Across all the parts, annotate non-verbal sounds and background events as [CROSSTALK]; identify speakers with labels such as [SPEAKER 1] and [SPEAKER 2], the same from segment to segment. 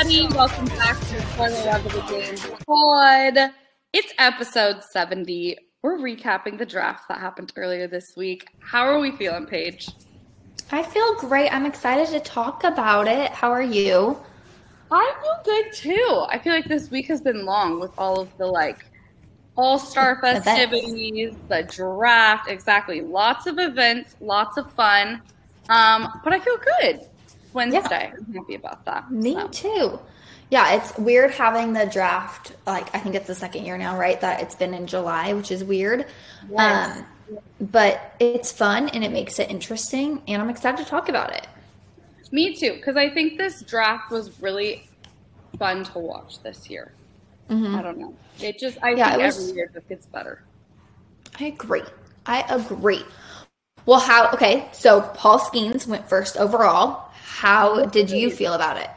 [SPEAKER 1] Everybody. Welcome back to the For Love of the Game pod. It's episode 70. We're recapping the draft that happened earlier this week. How are we feeling, Paige?
[SPEAKER 2] I feel great. I'm excited to talk about it. How are you?
[SPEAKER 1] I feel good too. I feel like this week has been long with all of the like all star [LAUGHS] festivities, the draft. Exactly. Lots of events, lots of fun. Um, but I feel good. Wednesday. Yeah. I'm happy about that.
[SPEAKER 2] Me so. too. Yeah, it's weird having the draft. Like, I think it's the second year now, right? That it's been in July, which is weird. Yes. Um, but it's fun and it makes it interesting, and I'm excited to talk about it.
[SPEAKER 1] Me too, because I think this draft was really fun to watch this year. Mm-hmm. I don't know. It just, I yeah, think was, every year just gets better.
[SPEAKER 2] I agree. I agree. Well, how, okay, so Paul Skenes went first overall. How did you feel about it?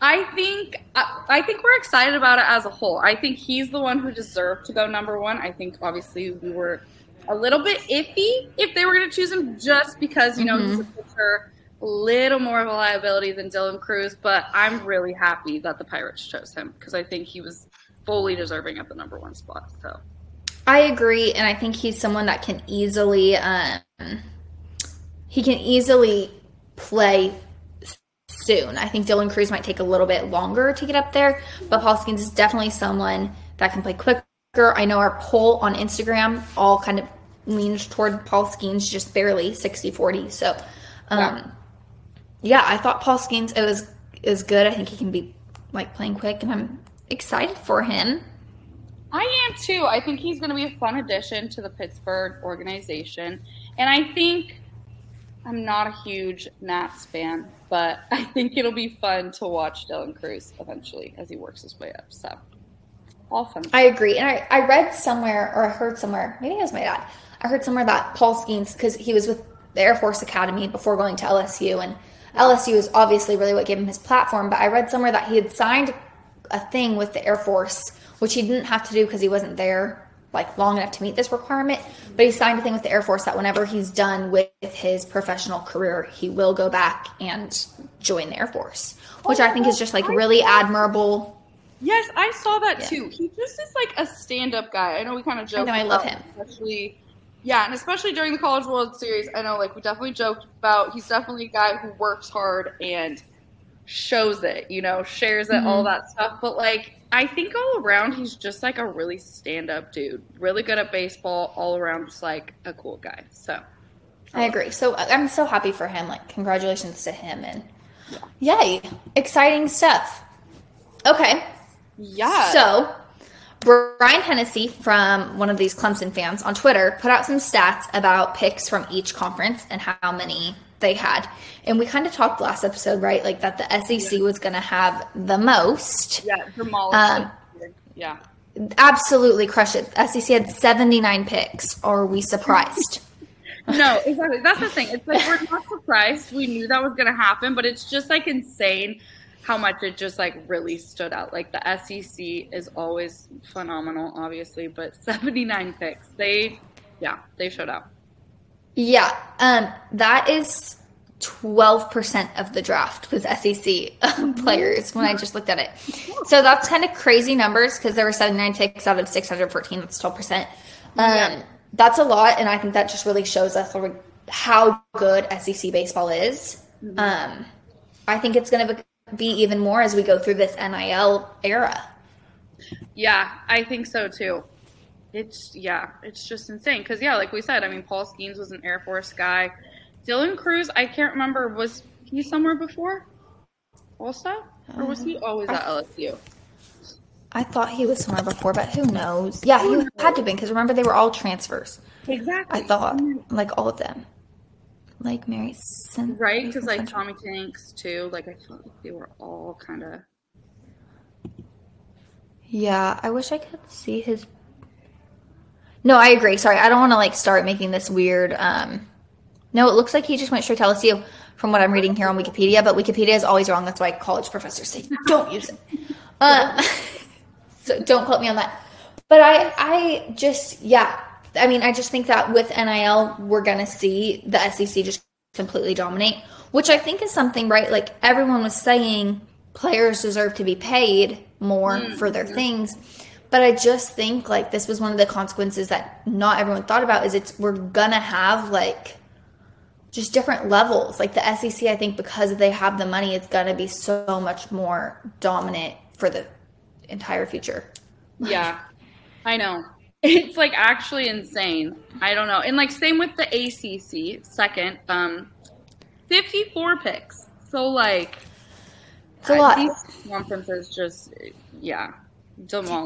[SPEAKER 1] I think I think we're excited about it as a whole. I think he's the one who deserved to go number one. I think obviously we were a little bit iffy if they were going to choose him just because you know mm-hmm. he's a pitcher, a little more of a liability than Dylan Crews. But I'm really happy that the Pirates chose him because I think he was fully deserving at the number one spot. So
[SPEAKER 2] I agree, and I think he's someone that can easily um, he can easily play soon. I think Dylan Crews might take a little bit longer to get up there, but Paul Skenes is definitely someone that can play quicker. I know our poll on Instagram all kind of leans toward Paul Skenes just barely 60 40. So, um, yeah. yeah, I thought Paul Skenes it was is good. I think he can be like playing quick, and I'm excited for him.
[SPEAKER 1] I am too. I think he's going to be a fun addition to the Pittsburgh organization, and I think I'm not a huge Nats fan, but [LAUGHS] I think it'll be fun to watch Dylan Crews eventually as he works his way up. So, all fun.
[SPEAKER 2] I agree. And I, I read somewhere, or I heard somewhere, maybe it was my dad, I heard somewhere that Paul Skenes, because he was with the Air Force Academy before going to LSU, and LSU is obviously really what gave him his platform. But I read somewhere that he had signed a thing with the Air Force, which he didn't have to do because he wasn't there like long enough to meet this requirement, but he signed a thing with the Air Force that whenever he's done with his professional career, he will go back and join the Air Force, which oh, I think is just like really admirable.
[SPEAKER 1] Yes, I saw that yeah. too. He just is like a stand-up guy. I know we kind of joke.
[SPEAKER 2] I know I love him,
[SPEAKER 1] especially. Yeah, and especially during the College World Series, I know like we definitely joked about. He's definitely a guy who works hard and shows it. You know, shares it, mm-hmm. all that stuff. But like I think all around he's just like a really stand up dude. Really good at baseball, all around just like a cool guy. So
[SPEAKER 2] I agree. So uh, I'm so happy for him. Like congratulations to him and yeah. yay. Exciting stuff. Okay.
[SPEAKER 1] Yeah.
[SPEAKER 2] So Brian Hennessy from one of these Clemson fans on Twitter put out some stats about picks from each conference and how many they had. And we kind of talked last episode, right? Like that the SEC yeah. was going to have the most.
[SPEAKER 1] Yeah, Um, yeah.
[SPEAKER 2] Absolutely crush it. SEC had 79 picks. Are we surprised? [LAUGHS] [LAUGHS]
[SPEAKER 1] no, exactly. That's the thing. It's like we're not surprised. We knew that was going to happen, but it's just like insane how much it just like really stood out. Like the SEC is always phenomenal, obviously, but 79 picks. They, yeah, they showed out.
[SPEAKER 2] Yeah, um, that is 12% of the draft was SEC um, players when I just looked at it. So that's kind of crazy numbers because there were 79 picks out of 614. That's 12%. Um, yeah. That's a lot. And I think that just really shows us how good SEC baseball is. Mm-hmm. Um, I think it's going to be even more as we go through this NIL era.
[SPEAKER 1] Yeah, I think so too it's yeah, it's just insane. Because yeah, like we said, I mean, Paul Skenes was an Air Force guy. Dylan Crews, I can't remember, was he somewhere before? Also, or was he uh, always at LSU?
[SPEAKER 2] I thought he was somewhere before, but who knows? Yeah, he had to be because remember they were all transfers.
[SPEAKER 1] Exactly.
[SPEAKER 2] I thought like all of them, like Mary.
[SPEAKER 1] right? Because like Tommy Tanks too. Like I felt like they were all kind of.
[SPEAKER 2] Yeah, I wish I could see his no, I agree. Sorry, I don't want to like start making this weird. Um, no, it looks like he just went straight to LSU from what I'm reading here on Wikipedia. But Wikipedia is always wrong. That's why college professors say don't use it. Uh, [LAUGHS] so don't quote me on that. But I, I just, yeah. I mean, I just think that with NIL, we're gonna see the SEC just completely dominate. which I think is something, right? Like everyone was saying players deserve to be paid more mm-hmm. for their things. But I just think like this was one of the consequences that not everyone thought about is it's we're gonna have like just different levels. Like the SEC, I think because they have the money, it's gonna be so much more dominant for the entire future.
[SPEAKER 1] Yeah, I know. [LAUGHS] It's like actually insane. I don't know. And like same with the ACC, second, um, 54 picks. So like
[SPEAKER 2] it's a lot.
[SPEAKER 1] These conferences just yeah.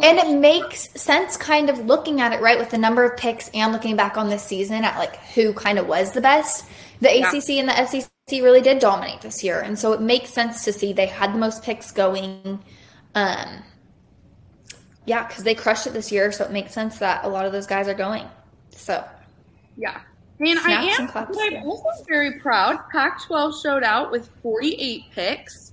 [SPEAKER 2] And it makes sense kind of looking at it, right, with the number of picks and looking back on this season at like who kind of was the best. The yeah. ACC and the SEC really did dominate this year. And so it makes sense to see they had the most picks going. Um, yeah, because they crushed it this year, so it makes sense that a lot of those guys are going. So,
[SPEAKER 1] yeah. And I am, but I'm also very proud. Pac-12 showed out with 48 picks.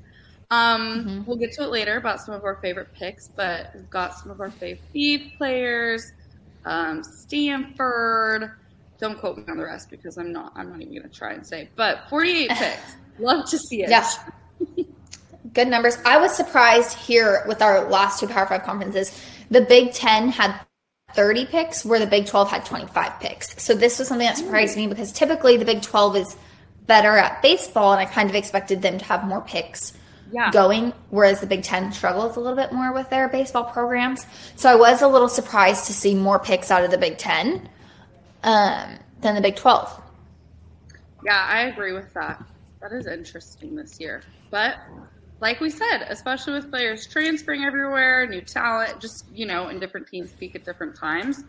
[SPEAKER 1] Um, mm-hmm. We'll get to it later about some of our favorite picks, but we've got some of our favorite players. Um, Stanford. Don't quote me on the rest because I'm not. I'm not even going to try and say. But 48 [LAUGHS] picks. Love to see it.
[SPEAKER 2] Yeah good numbers. I was surprised here with our last two Power Five conferences. The Big Ten had 30 picks, where the Big 12 had 25 picks. So this was something that surprised me because typically the Big 12 is better at baseball, and I kind of expected them to have more picks yeah. going, whereas the Big Ten struggles a little bit more with their baseball programs. So I was a little surprised to see more picks out of the Big Ten um, than the Big 12.
[SPEAKER 1] Yeah, I agree with that. That is interesting this year. But like we said, especially with players transferring everywhere, new talent, just you know, in different teams peak at different times.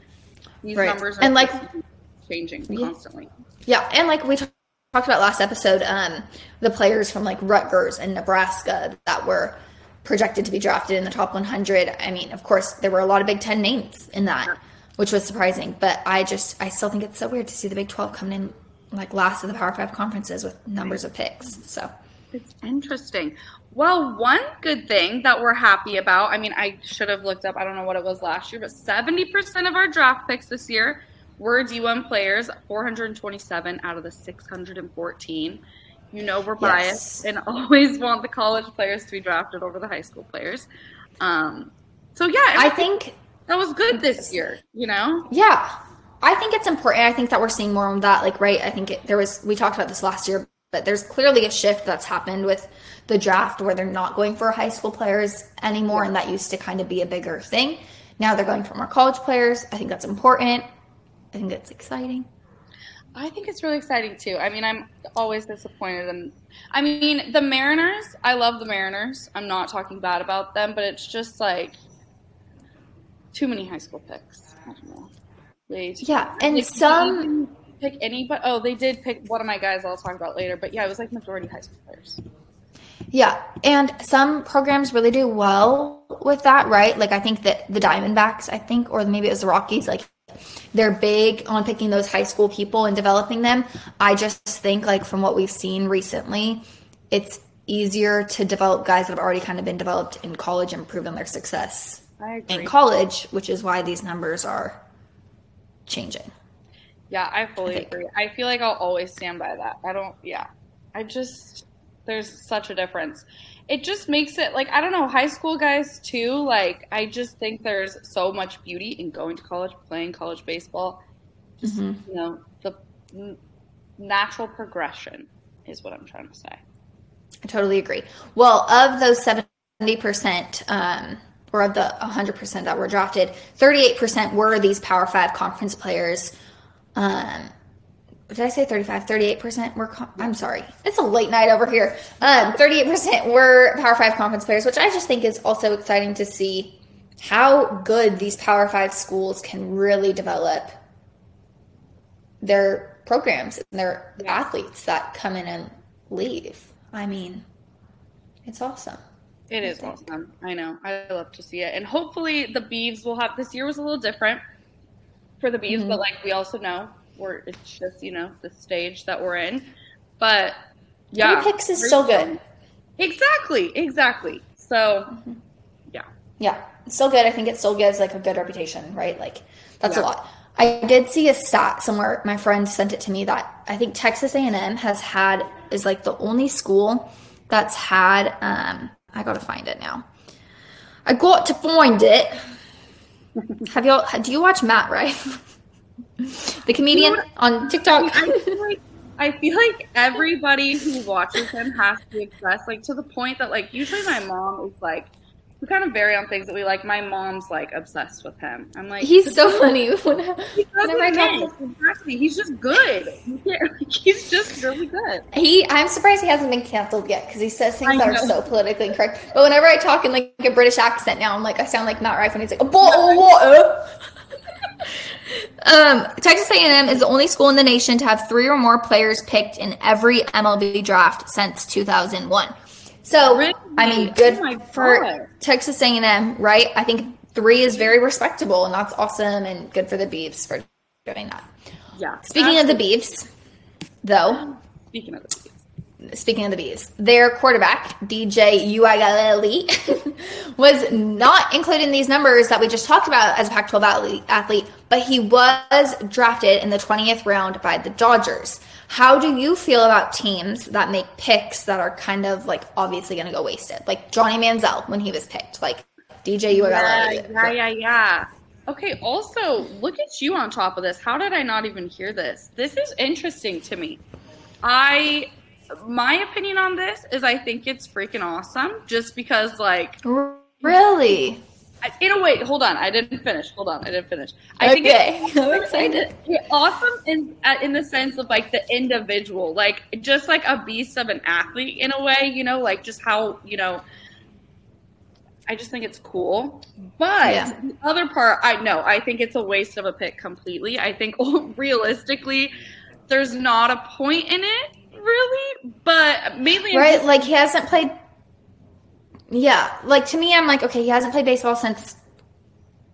[SPEAKER 1] These right. numbers are
[SPEAKER 2] and like
[SPEAKER 1] changing constantly.
[SPEAKER 2] Yeah, and like we talked about last episode, um, the players from like Rutgers and Nebraska that were projected to be drafted in the top 100. I mean, of course, there were a lot of Big Ten names in that, which was surprising. But I just, I still think it's so weird to see the Big 12 coming in like last of the Power Five conferences with numbers of picks. So
[SPEAKER 1] it's interesting. Well, one good thing that we're happy about, I mean, I should have looked up, I don't know what it was last year, but 70% of our draft picks this year were D1 players, 427 out of the 614. You know, we're biased yes. and [LAUGHS] always want the college players to be drafted over the high school players. Um, so, yeah,
[SPEAKER 2] I, think
[SPEAKER 1] that was good this year, you know?
[SPEAKER 2] Yeah. I think it's important. I think that we're seeing more of that. Like, right, I think it, there was, we talked about this last year, but there's clearly a shift that's happened with the draft where they're not going for high school players anymore, and that used to kind of be a bigger thing. Now they're going for more college players. I think that's important. I think that's exciting.
[SPEAKER 1] I think it's really exciting too. I mean, I'm always disappointed and I mean, the Mariners, I love the Mariners. I'm not talking bad about them, but it's just like too many high school picks. I don't know.
[SPEAKER 2] They, yeah, and some
[SPEAKER 1] pick any but oh, they did pick one of my guys I'll talk about later, but yeah, it was like majority high school players.
[SPEAKER 2] Yeah, and some programs really do well with that, right? Like I think that the Diamondbacks, I think, or maybe it was the Rockies, like they're big on picking those high school people and developing them. I just think like from what we've seen recently, it's easier to develop guys that have already kind of been developed in college and proven their success in college, which is why these numbers are changing.
[SPEAKER 1] Yeah, I fully I agree. I feel like I'll always stand by that. I don't yeah. I just there's such a difference. It just makes it like I don't know, high school guys too. Like I just think there's so much beauty in going to college, playing college baseball. Just mm-hmm. you know, the natural progression is what I'm trying to say.
[SPEAKER 2] I totally agree. Well, of those seventy percent, um, or of the hundred percent that were drafted, thirty-eight percent were these Power Five conference players. Um, did I say 35? 38% were, I'm sorry. It's a late night over here. Um, 38% were Power 5 conference players, which I just think is also exciting to see how good these Power 5 schools can really develop their programs and their yeah. athletes that come in and leave. I mean, it's awesome.
[SPEAKER 1] It is awesome. I know. I love to see it. And hopefully the Beavs will have this year was a little different for the Beavs, mm-hmm. but like we also know we're it's just you know the stage that we're in. But yeah,
[SPEAKER 2] three picks is still good.
[SPEAKER 1] Exactly, exactly. So mm-hmm. yeah,
[SPEAKER 2] yeah, it's still good. I think it still gives like a good reputation, right? Like that's yeah. a lot. I did see a stat somewhere. My friend sent it to me that I think Texas A&M has had is like the only school that's had. Um, I gotta find it now. I got to find it. [LAUGHS] Have y'all? Do you watch Matt Rife, [LAUGHS] [LAUGHS] the comedian on TikTok?
[SPEAKER 1] I feel like I feel like everybody who watches him has to be obsessed, like to the point that like usually my mom is like we kind of vary on things that we like. My mom's like obsessed with him. I'm like,
[SPEAKER 2] he's so funny. [LAUGHS]
[SPEAKER 1] he Whenever I talk exactly, he's just good. [LAUGHS] He's just really good.
[SPEAKER 2] He, I'm surprised he hasn't been canceled yet because he says things that are so politically incorrect. But whenever I talk in like a British accent now, I'm like, I sound like Matt Rife when he's like, a bottle of water. Um, Texas A&M is the only school in the nation to have three or more players picked in every MLB draft since 2001. So really? I mean, good oh for God. Texas A&M, right? I think three is very respectable, and that's awesome, and good for the Beavs for doing that.
[SPEAKER 1] Yeah.
[SPEAKER 2] Speaking absolutely. of the Beavs, though.
[SPEAKER 1] Speaking of the.
[SPEAKER 2] Speaking of the Bees, their quarterback, DJ Uiagalelei, [LAUGHS] was not included in these numbers that we just talked about as a Pac 12 athlete, but he was drafted in the 20th round by the Dodgers. How do you feel about teams that make picks that are kind of like obviously going to go wasted? Like Johnny Manziel when he was picked, like DJ
[SPEAKER 1] Uiagalelei. Yeah, yeah, yeah, yeah. Okay, also, look at you on top of this. How did I not even hear this? This is interesting to me. I my opinion on this is I think it's freaking awesome just because like
[SPEAKER 2] really
[SPEAKER 1] in a way, hold on. I didn't finish. Hold on, I didn't finish. I
[SPEAKER 2] okay. think it's, [LAUGHS] I'm excited.
[SPEAKER 1] It's awesome in uh, in the sense of like the individual, like just like a beast of an athlete in a way. You know, like just how you know. I just think it's cool, but yeah. the other part, I know, I think it's a waste of a pick completely. I think [LAUGHS] realistically, there's not a point in it really, but mainly
[SPEAKER 2] right. Like he hasn't played yeah, like to me, I'm like, okay, he hasn't played baseball since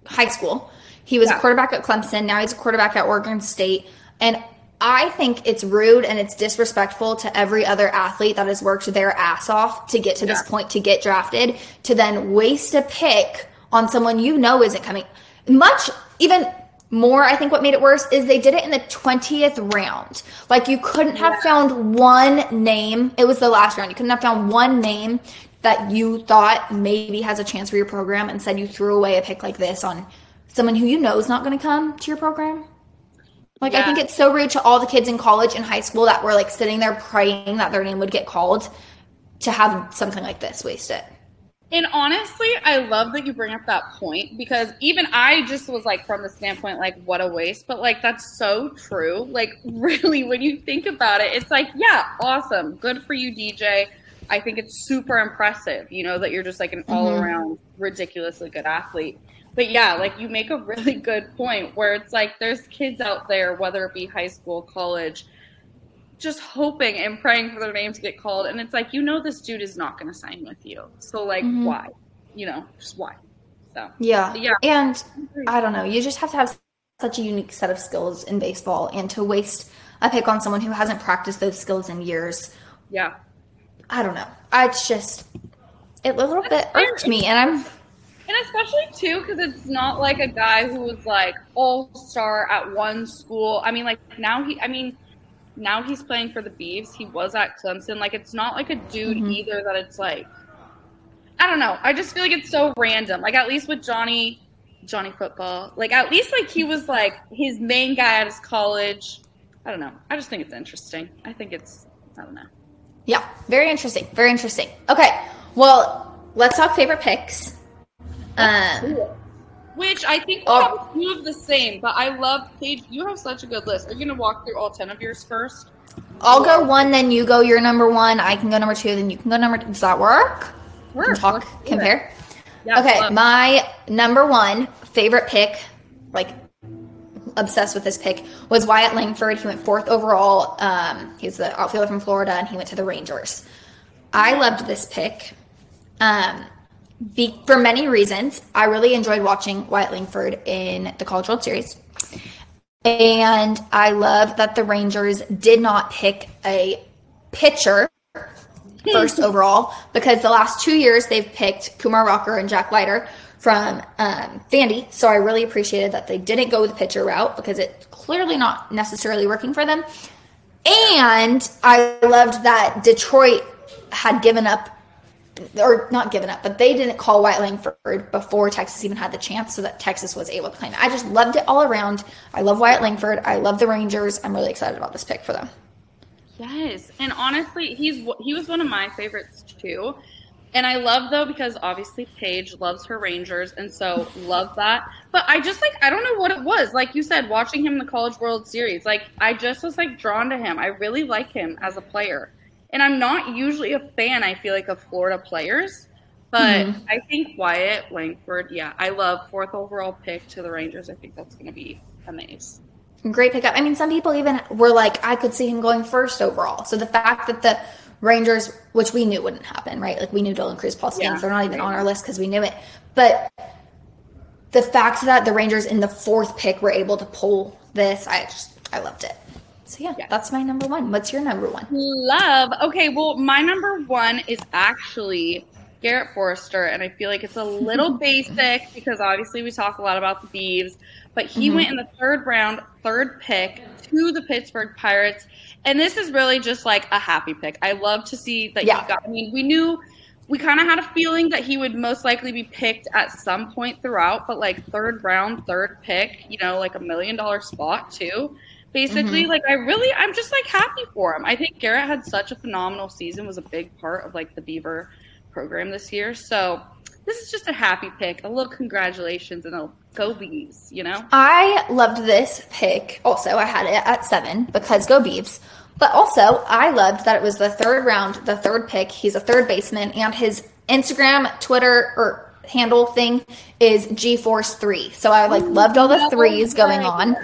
[SPEAKER 2] high school. He was yeah. a quarterback at Clemson. Now he's a quarterback at Oregon State. And I think it's rude and it's disrespectful to every other athlete that has worked their ass off to get to yeah. this point to get drafted to then waste a pick on someone you know isn't coming. Much even more, I think what made it worse is they did it in the 20th round. Like you couldn't have yeah. found one name. It was the last round. You couldn't have found one name that you thought maybe has a chance for your program and said you threw away a pick like this on someone who you know is not going to come to your program? Like, yeah. I think it's so rude to all the kids in college and high school that were like sitting there praying that their name would get called to have something like this wasted.
[SPEAKER 1] And honestly, I love that you bring up that point because even I just was like, from the standpoint, like, what a waste. But like, that's so true. Like, [LAUGHS] really, when you think about it, it's like, yeah, awesome. Good for you, DJ. I think it's super impressive, you know, that you're just like an all around mm-hmm. ridiculously good athlete. But yeah, like you make a really good point where it's like there's kids out there, whether it be high school, college, just hoping and praying for their name to get called. And it's like, you know, this dude is not going to sign with you. So, like, mm-hmm. why? You know, just why? So,
[SPEAKER 2] yeah. yeah. And I don't know. You just have to have such a unique set of skills in baseball and to waste a pick on someone who hasn't practiced those skills in years.
[SPEAKER 1] Yeah.
[SPEAKER 2] I don't know. It's just it a little bit irked me, and I'm
[SPEAKER 1] and especially too because it's not like a guy who was like all star at one school. I mean, like now he, I mean, now he's playing for the Beavs. He was at Clemson. Like it's not like a dude mm-hmm. either that it's like. I don't know. I just feel like it's so random. Like at least with Johnny, Johnny football. Like at least like he was like his main guy at his college. I don't know. I just think it's interesting. I think it's I don't know.
[SPEAKER 2] Yeah, very interesting. Very interesting. Okay, well, let's talk favorite picks. Um,
[SPEAKER 1] Which I think we oh, have a few of the same, but I love Paige. You have such a good list. Are you going to walk through all ten of yours first?
[SPEAKER 2] I'll go one, then you go your number one. I can go number two, then you can go number. Two. Does that work?
[SPEAKER 1] Work.
[SPEAKER 2] Talk, compare. Yeah, okay, my number one favorite pick, like obsessed with this pick was Wyatt Langford. He went fourth overall. Um, he's the outfielder from Florida, and he went to the Rangers. I loved this pick um, be, for many reasons. I really enjoyed watching Wyatt Langford in the College World Series. And I love that the Rangers did not pick a pitcher first overall because the last two years they've picked Kumar Rocker and Jack Leiter, from um, Vandy. So I really appreciated that they didn't go the pitcher route because it's clearly not necessarily working for them. And I loved that Detroit had given up, or not given up, but they didn't call Wyatt Langford before Texas even had the chance, so that Texas was able to claim it. I just loved it all around. I love Wyatt Langford. I love the Rangers. I'm really excited about this pick for them.
[SPEAKER 1] Yes, and honestly, he's he was one of my favorites too. And I love though because obviously Paige loves her Rangers, and so love that. But I just like I don't know what it was. Like you said, watching him in the College World Series, like I just was like drawn to him. I really like him as a player, and I'm not usually a fan. I feel like of Florida players, but mm-hmm. I think Wyatt Langford. Yeah, I love fourth overall pick to the Rangers. I think that's going to be amazing.
[SPEAKER 2] Great pickup. I mean, some people even were like, I could see him going first overall. So the fact that the Rangers, which we knew wouldn't happen, right? Like we knew Dylan Crews, Paul Skenes, yeah, they're not even right. on our list because we knew it. But the fact that the Rangers in the fourth pick were able to pull this, I just I loved it. So yeah, yeah, that's my number one. What's your number one?
[SPEAKER 1] Love. Okay, well, my number one is actually Garrett Forrester, and I feel like it's a little [LAUGHS] basic because obviously we talk a lot about the Beavs, but he mm-hmm. went in the third round, third pick to the Pittsburgh Pirates. And this is really just like a happy pick. I love to see that yeah. he got. I mean, we knew we kind of had a feeling that he would most likely be picked at some point throughout, but like third round, third pick, you know, like a million dollar spot too. Basically, mm-hmm. like I really, I'm just like happy for him. I think Garrett had such a phenomenal season, was a big part of like the Beaver program this year. So this is just a happy pick, a little congratulations, and a go Beavs, you know?
[SPEAKER 2] I loved this pick. Also, I had it at seven because go Beavs. But also, I loved that it was the third round, the third pick. He's a third baseman, and his Instagram, Twitter, or handle thing is g force 3 So I like loved all the threes going on.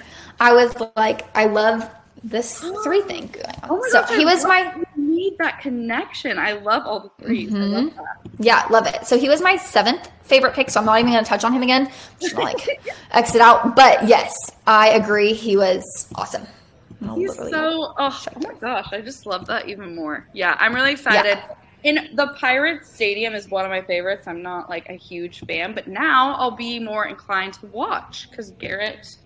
[SPEAKER 2] I was like, I love this [GASPS] three thing going on. Oh so gosh, he was my
[SPEAKER 1] need that connection. I love all the 3s mm-hmm. love
[SPEAKER 2] yeah, love it. So he was my seventh favorite pick. So I'm not even going to touch on him again. just gonna, like [LAUGHS] exit out. But yes, I agree. He was awesome.
[SPEAKER 1] He's so oh, oh, my gosh, I just love that even more. Yeah, I'm really excited. Yeah. And the Pirates Stadium is one of my favorites. I'm not like a huge fan, but now I'll be more inclined to watch because Garrett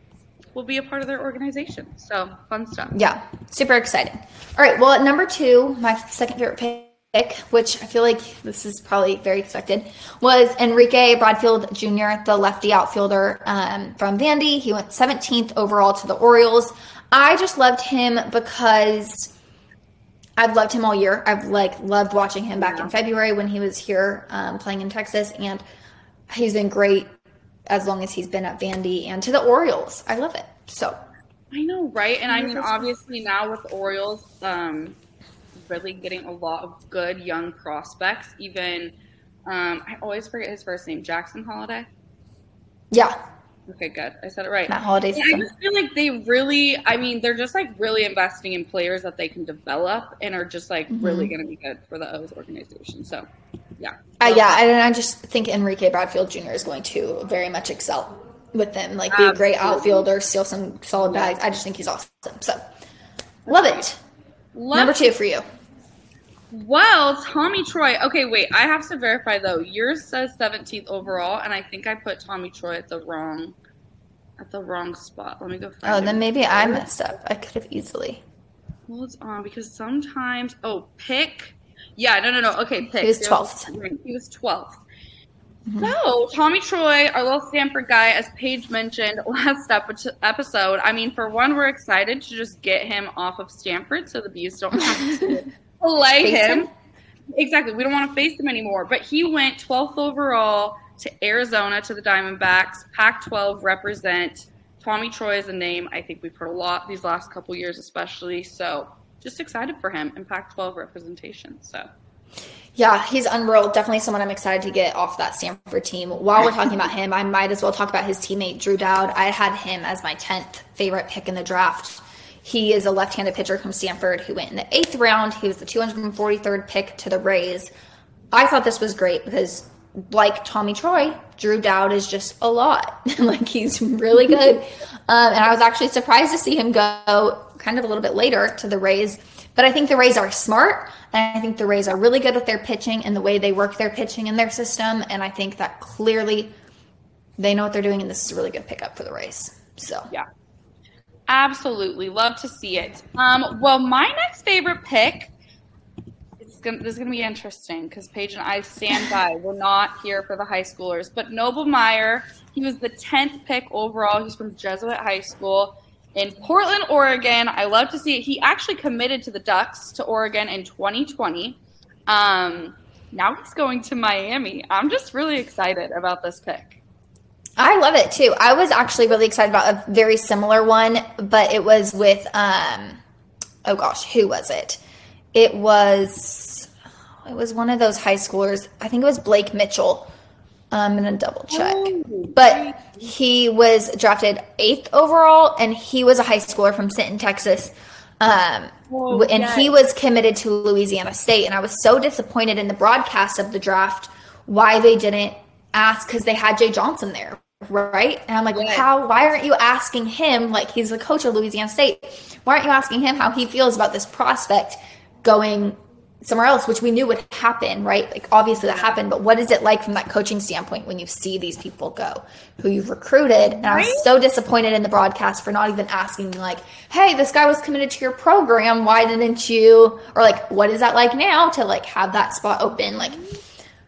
[SPEAKER 1] will be a part of their organization. So fun stuff.
[SPEAKER 2] Yeah, super excited. All right, well, at number two, my second favorite pick, which I feel like this is probably very expected, was Enrique Bradfield Jr., the lefty outfielder um, from Vandy. He went 17th overall to the Orioles. I just loved him because I've loved him all year. I've like loved watching him back yeah. in February when he was here um, playing in Texas, and he's been great as long as he's been at Vandy and to the Orioles. I love it. So
[SPEAKER 1] I know, right? And I mean, obviously now with the Orioles, um, really getting a lot of good young prospects. Even um, I always forget his first name, Jackson Holliday.
[SPEAKER 2] Yeah.
[SPEAKER 1] Okay, good. I said it right.
[SPEAKER 2] That holiday.
[SPEAKER 1] Yeah, I just feel like they really. I mean, they're just like really investing in players that they can develop and are just like mm-hmm. really going to be good for the O's organization. So yeah.
[SPEAKER 2] Uh, yeah, and I just think Enrique Bradfield Jr. is going to very much excel with them. Like be a great outfielder, steal some solid bags. I just think he's awesome. So love it. Love Number two for you.
[SPEAKER 1] Well, Tommy Troy. Okay, wait. I have to verify though. Yours says 17th overall, and I think I put Tommy Troy at the wrong at the wrong spot. Let me go.
[SPEAKER 2] oh, then maybe I messed up. I could have easily.
[SPEAKER 1] Hold on, because sometimes. Oh, pick yeah, no, no, no. Okay, pick.
[SPEAKER 2] He was 12th.
[SPEAKER 1] He was 12th. Mm-hmm. So, Tommy Troy, our little Stanford guy, as Paige mentioned [LAUGHS] last episode, I mean, for one, we're excited to just get him off of Stanford so the Bees don't have to [LAUGHS] play him. him. Exactly. We don't want to face him anymore. But he went 12th overall to Arizona to the Diamondbacks. Pac 12 represent. Tommy Troy is a name I think we've heard a lot these last couple years, especially. So, just excited for him in Pac 12 representation. So.
[SPEAKER 2] Yeah, he's unreal. Definitely someone I'm excited to get off that Stanford team. While we're talking about him, I might as well talk about his teammate, Drew Dowd. I had him as my 10th favorite pick in the draft. He is a left handed pitcher from Stanford who went in the eighth round. He was the 243rd pick to the Rays. I thought this was great because, like Tommy Troy, Drew Dowd is just a lot. [LAUGHS] like, he's really good. [LAUGHS] Um, and I was actually surprised to see him go kind of a little bit later to the Rays. But I think the Rays are smart, and I think the Rays are really good with their pitching and the way they work their pitching in their system. And I think that clearly they know what they're doing, and this is a really good pickup for the Rays. So
[SPEAKER 1] yeah, Absolutely, love to see it. Um, well, my next favorite pick. It's gonna, this is gonna be interesting because Paige and I stand by. We're not here for the high schoolers, but Noble Meyer. He was the tenth pick overall. He's from Jesuit High School in Portland, Oregon. I love to see it. He actually committed to the Ducks to Oregon in 2020. Um, now he's going to Miami. I'm just really excited about this pick.
[SPEAKER 2] I love it too. I was actually really excited about a very similar one, but it was with um oh gosh, who was it? It was it was one of those high schoolers. I think it was Blake Mitchell. I'm gonna double check.
[SPEAKER 1] Oh,
[SPEAKER 2] but he was drafted eighth overall, and he was a high schooler from Sinton, Texas. Um,
[SPEAKER 1] Whoa,
[SPEAKER 2] and
[SPEAKER 1] yes.
[SPEAKER 2] he was committed to Louisiana State, and I was so disappointed in the broadcast of the draft why they didn't ask because they had Jay Johnson there, right? And I'm like,
[SPEAKER 1] Yes.
[SPEAKER 2] how? Why aren't you asking him? Like he's the coach of Louisiana State. Why aren't you asking him how he feels about this prospect going somewhere else, which we knew would happen, right? Like obviously that happened, but what is it like from that coaching standpoint when you see these people go who you've recruited? And I was so disappointed in the broadcast for not even asking like, hey, this guy was committed to your program. Why didn't you or like what is that like now to like have that spot open? Like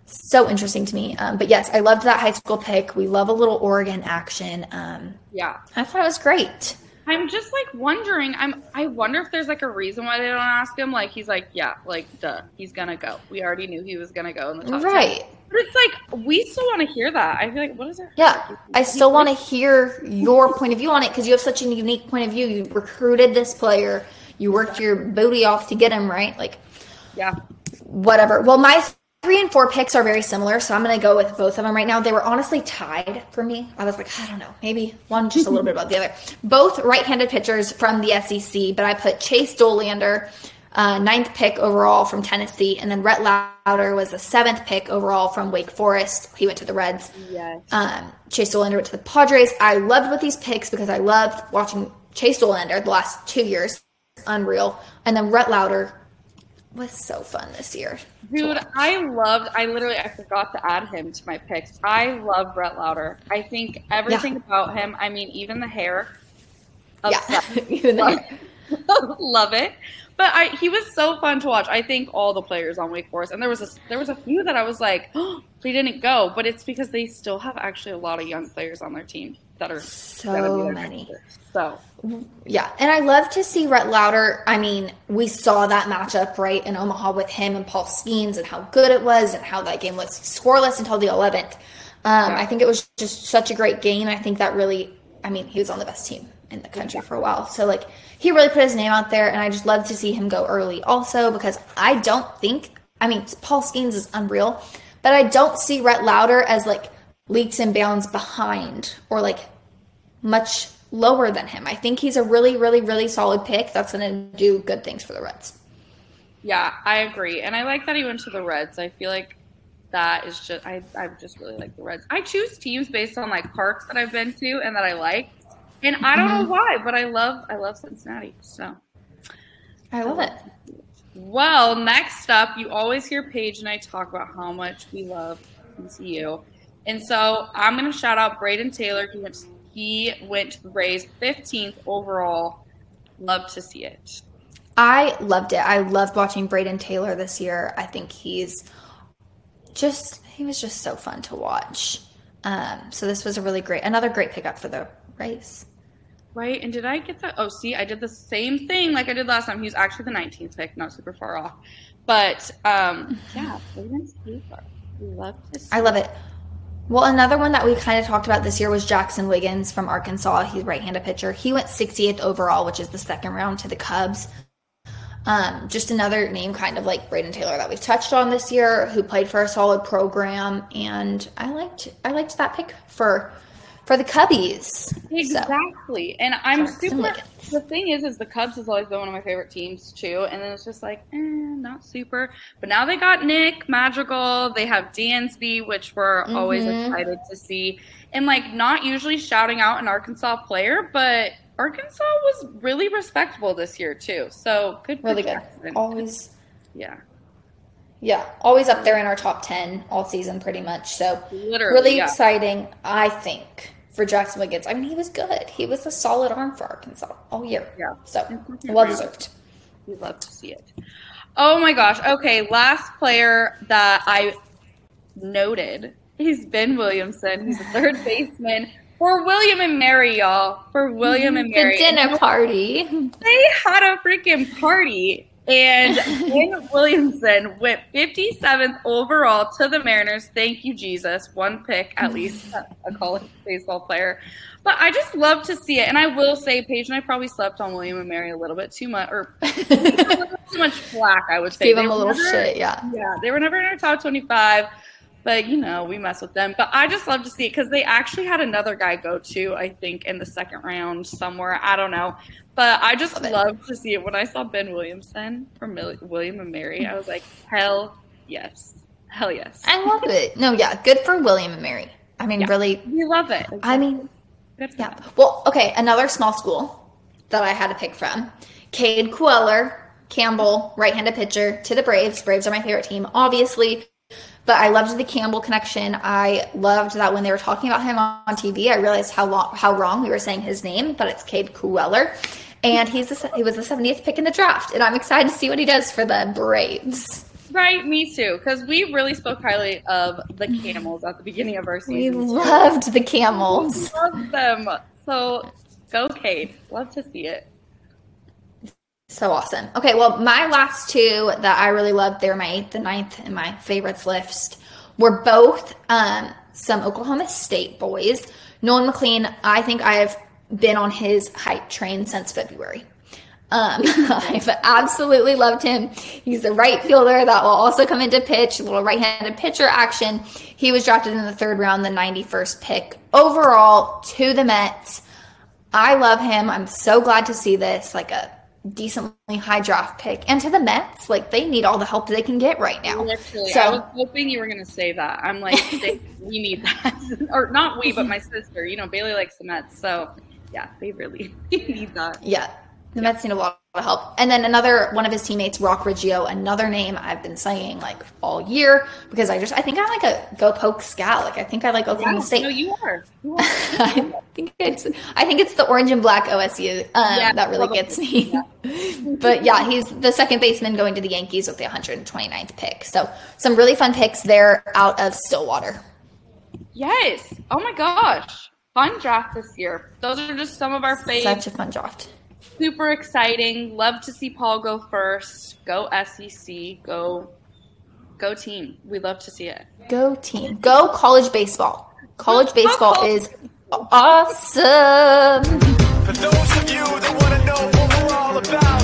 [SPEAKER 2] so interesting to me. Um, but yes, I loved that high school pick. We love a little Oregon action. Um,
[SPEAKER 1] Yeah.
[SPEAKER 2] I thought it was great.
[SPEAKER 1] I'm just like wondering. I'm. I wonder if there's like a reason why they don't ask him. Like he's like, yeah, like duh, he's gonna go. We already knew he was gonna go in the top. 10.
[SPEAKER 2] Right.
[SPEAKER 1] But it's like we still want to hear that. I feel like what is it?
[SPEAKER 2] Yeah, I still want to hear your point of view on it because you have such a unique point of view. You recruited this player, you worked your booty off to get him, right? Like,
[SPEAKER 1] Yeah.
[SPEAKER 2] whatever. Well, my three and four picks are very similar, so I'm going to go with both of them right now. They were honestly tied for me. I was like, I don't know, maybe one just a little bit about the other. [LAUGHS] Both right handed pitchers from the SEC, but I put Chase Dolander. Uh, ninth pick overall from Tennessee, and then Rhett Lauder was the seventh pick overall from Wake Forest. He went to the Reds.
[SPEAKER 1] Yes.
[SPEAKER 2] Um, Chase Dolander went to the Padres. I loved with these picks because I loved watching Chase Dolander the last two years. Unreal. And then Rhett Lauder was so fun this year.
[SPEAKER 1] Dude, I loved. I literally I forgot to add him to my picks. I love Rhett Lauder. I think everything about him. I mean, even the hair.
[SPEAKER 2] Yeah. [LAUGHS] Even
[SPEAKER 1] love,
[SPEAKER 2] there. [LAUGHS]
[SPEAKER 1] love it. But I, he was so fun to watch. I think all the players on Wake Forest, and there was a there was a few that I was like, [GASPS] oh, they didn't go, but it's because they still have actually a lot of young players on their team that are
[SPEAKER 2] So
[SPEAKER 1] be
[SPEAKER 2] many.
[SPEAKER 1] So
[SPEAKER 2] Yeah, and I love to see Rhett Lauder. I mean, we saw that matchup right in Omaha with him and Paul Skenes and how good it was and how that game was scoreless until the 11th. Um, I think it was just such a great game. I think that really, I mean, he was on the best team in the country for a while. So, like, he really put his name out there, and I just love to see him go early also because I don't think, I mean, Paul Skenes is unreal, but I don't see Rhett Lauder as like leaps and bounds behind or like much lower than him. I think he's a really, really, really solid pick that's going to do good things for the Reds.
[SPEAKER 1] yeah, I agree, and I like that he went to the Reds. I feel like that is just I I just really like the Reds. I choose teams based on like parks that I've been to and that I like, and I don't mm-hmm. know why, but I love I love Cincinnati. So.
[SPEAKER 2] I love it.
[SPEAKER 1] Well, next up, you always hear Paige and I talk about how much we love TCU. And so I'm going to shout out Brayden Taylor. He went, he went Rays 15th overall. Love to see it.
[SPEAKER 2] I loved it. I loved watching Brayden Taylor this year. I think he's just, he was just so fun to watch. Um, so this was a really great, another great pickup for the Rays.
[SPEAKER 1] Right? And did I get that? Oh, see, I did the same thing like I did last time. He was actually the 19th pick, not super far off. But um, [LAUGHS] yeah, Brayden Taylor. Love to see
[SPEAKER 2] I love it. Well, another one that we kind of talked about this year was Jaxon Wiggins from Arkansas. He's right-handed pitcher. He went 60th overall, which is the second round to the Cubs. Um, just another name, kind of like Brayden Taylor, that we've touched on this year, who played for a solid program, and I liked I liked that pick for for the Cubbies. So,
[SPEAKER 1] Exactly. And I'm super the thing is is the Cubs has always been one of my favorite teams too. And then it's just like, eh, not super. But now they got Nick Madrigal, they have Dansby, which we're always
[SPEAKER 2] Mhm.
[SPEAKER 1] excited to see. And like not usually shouting out an Arkansas player, but Arkansas was really respectable this year too. So good for
[SPEAKER 2] really good. Always,
[SPEAKER 1] Yeah.
[SPEAKER 2] Yeah, always up there in our top ten all season, pretty much. So
[SPEAKER 1] Literally.
[SPEAKER 2] really
[SPEAKER 1] yeah.
[SPEAKER 2] exciting, I think. for Jaxon Wiggins. I mean, he was good. He was a solid arm for Arkansas all year.
[SPEAKER 1] Yeah.
[SPEAKER 2] So well deserved.
[SPEAKER 1] We love to see it. Oh my gosh. Okay, last player that I noted is Ben Williamson. He's a third [LAUGHS] baseman for William and Mary, y'all. For William mm-hmm. and Mary.
[SPEAKER 2] The dinner party.
[SPEAKER 1] They had a freaking party. And [LAUGHS] Ben Williamson went 57th overall to the Mariners. Thank you, Jesus. One pick, at least, [LAUGHS] a college baseball player. But I just love to see it. And I will say, Paige and I probably slept on William and Mary a little bit too much, or [LAUGHS] too much flack, I would say.
[SPEAKER 2] Give
[SPEAKER 1] They
[SPEAKER 2] him a little
[SPEAKER 1] never-
[SPEAKER 2] shit, yeah.
[SPEAKER 1] Yeah, they were never in our top 25. But, you know, we mess with them. But I just love to see it because they actually had another guy go to, I think, in the second round somewhere. I don't know. But I just
[SPEAKER 2] Love
[SPEAKER 1] to see it. When I saw Ben Williamson from Mil- William and Mary, I was like, hell yes. Hell yes.
[SPEAKER 2] I love it. No, yeah, good for William and Mary. I mean,
[SPEAKER 1] Yeah.
[SPEAKER 2] really.
[SPEAKER 1] We love it.
[SPEAKER 2] I mean, yeah.
[SPEAKER 1] them.
[SPEAKER 2] Well, okay, another small school that I had to pick from. Cade Kuehler, Campbell, right-handed pitcher to the Braves. Braves are my favorite team, obviously. But I loved the Campbell connection. I loved that when they were talking about him on TV, I realized how long, how wrong we were saying his name, but it's Cade Kuehler. And he's the, he was the 70th pick in the draft, and I'm excited to see what he does for the Braves.
[SPEAKER 1] Right, me too. Because we really spoke highly of the camels at the beginning of our season.
[SPEAKER 2] We loved the Camels.
[SPEAKER 1] love them. So go, Cade. Love to see it.
[SPEAKER 2] So awesome. Okay, well, my last two that I really loved, they're my eighth and ninth in my favorites list, were both um, some Oklahoma State boys. Nolan McLean, I think I've been on his hype train since February. Um, [LAUGHS] I've absolutely loved him. He's the right fielder that will also come into pitch, a little right-handed pitcher action. He was drafted in the third round, the 91st pick overall to the Mets. I love him. I'm so glad to see this, like a decently high draft pick. And to the Mets, like they need all the help they can get right now.
[SPEAKER 1] Literally,
[SPEAKER 2] So-
[SPEAKER 1] I was hoping you were going to say that. I'm like, [LAUGHS] they, we need that, [LAUGHS] or not we, but my sister. You know, Bailey likes the Mets, so yeah, they really [LAUGHS] need that.
[SPEAKER 2] Yeah, the Mets need a lot of help. And then another one of his teammates, Roc Riggio, another name I've been saying like all year because I just I think I'm like a go poke scout. Like I think I like Oklahoma
[SPEAKER 1] Yeah,
[SPEAKER 2] State.
[SPEAKER 1] no, you are. You are. [LAUGHS]
[SPEAKER 2] I think it's I think it's the orange and black OSU um,
[SPEAKER 1] Yeah,
[SPEAKER 2] that really
[SPEAKER 1] probably.
[SPEAKER 2] gets me. [LAUGHS] but yeah, he's the second baseman going to the Yankees with the 129th pick. So some really fun picks there out of Stillwater.
[SPEAKER 1] Yes. Oh my gosh. Fun draft this year. Those are just some of our faves.
[SPEAKER 2] Such a fun draft.
[SPEAKER 1] Super exciting. Love to see Paul go first. Go SEC. Go go team. We love to see it.
[SPEAKER 2] Go team. Go college baseball. College baseball is awesome.
[SPEAKER 3] For those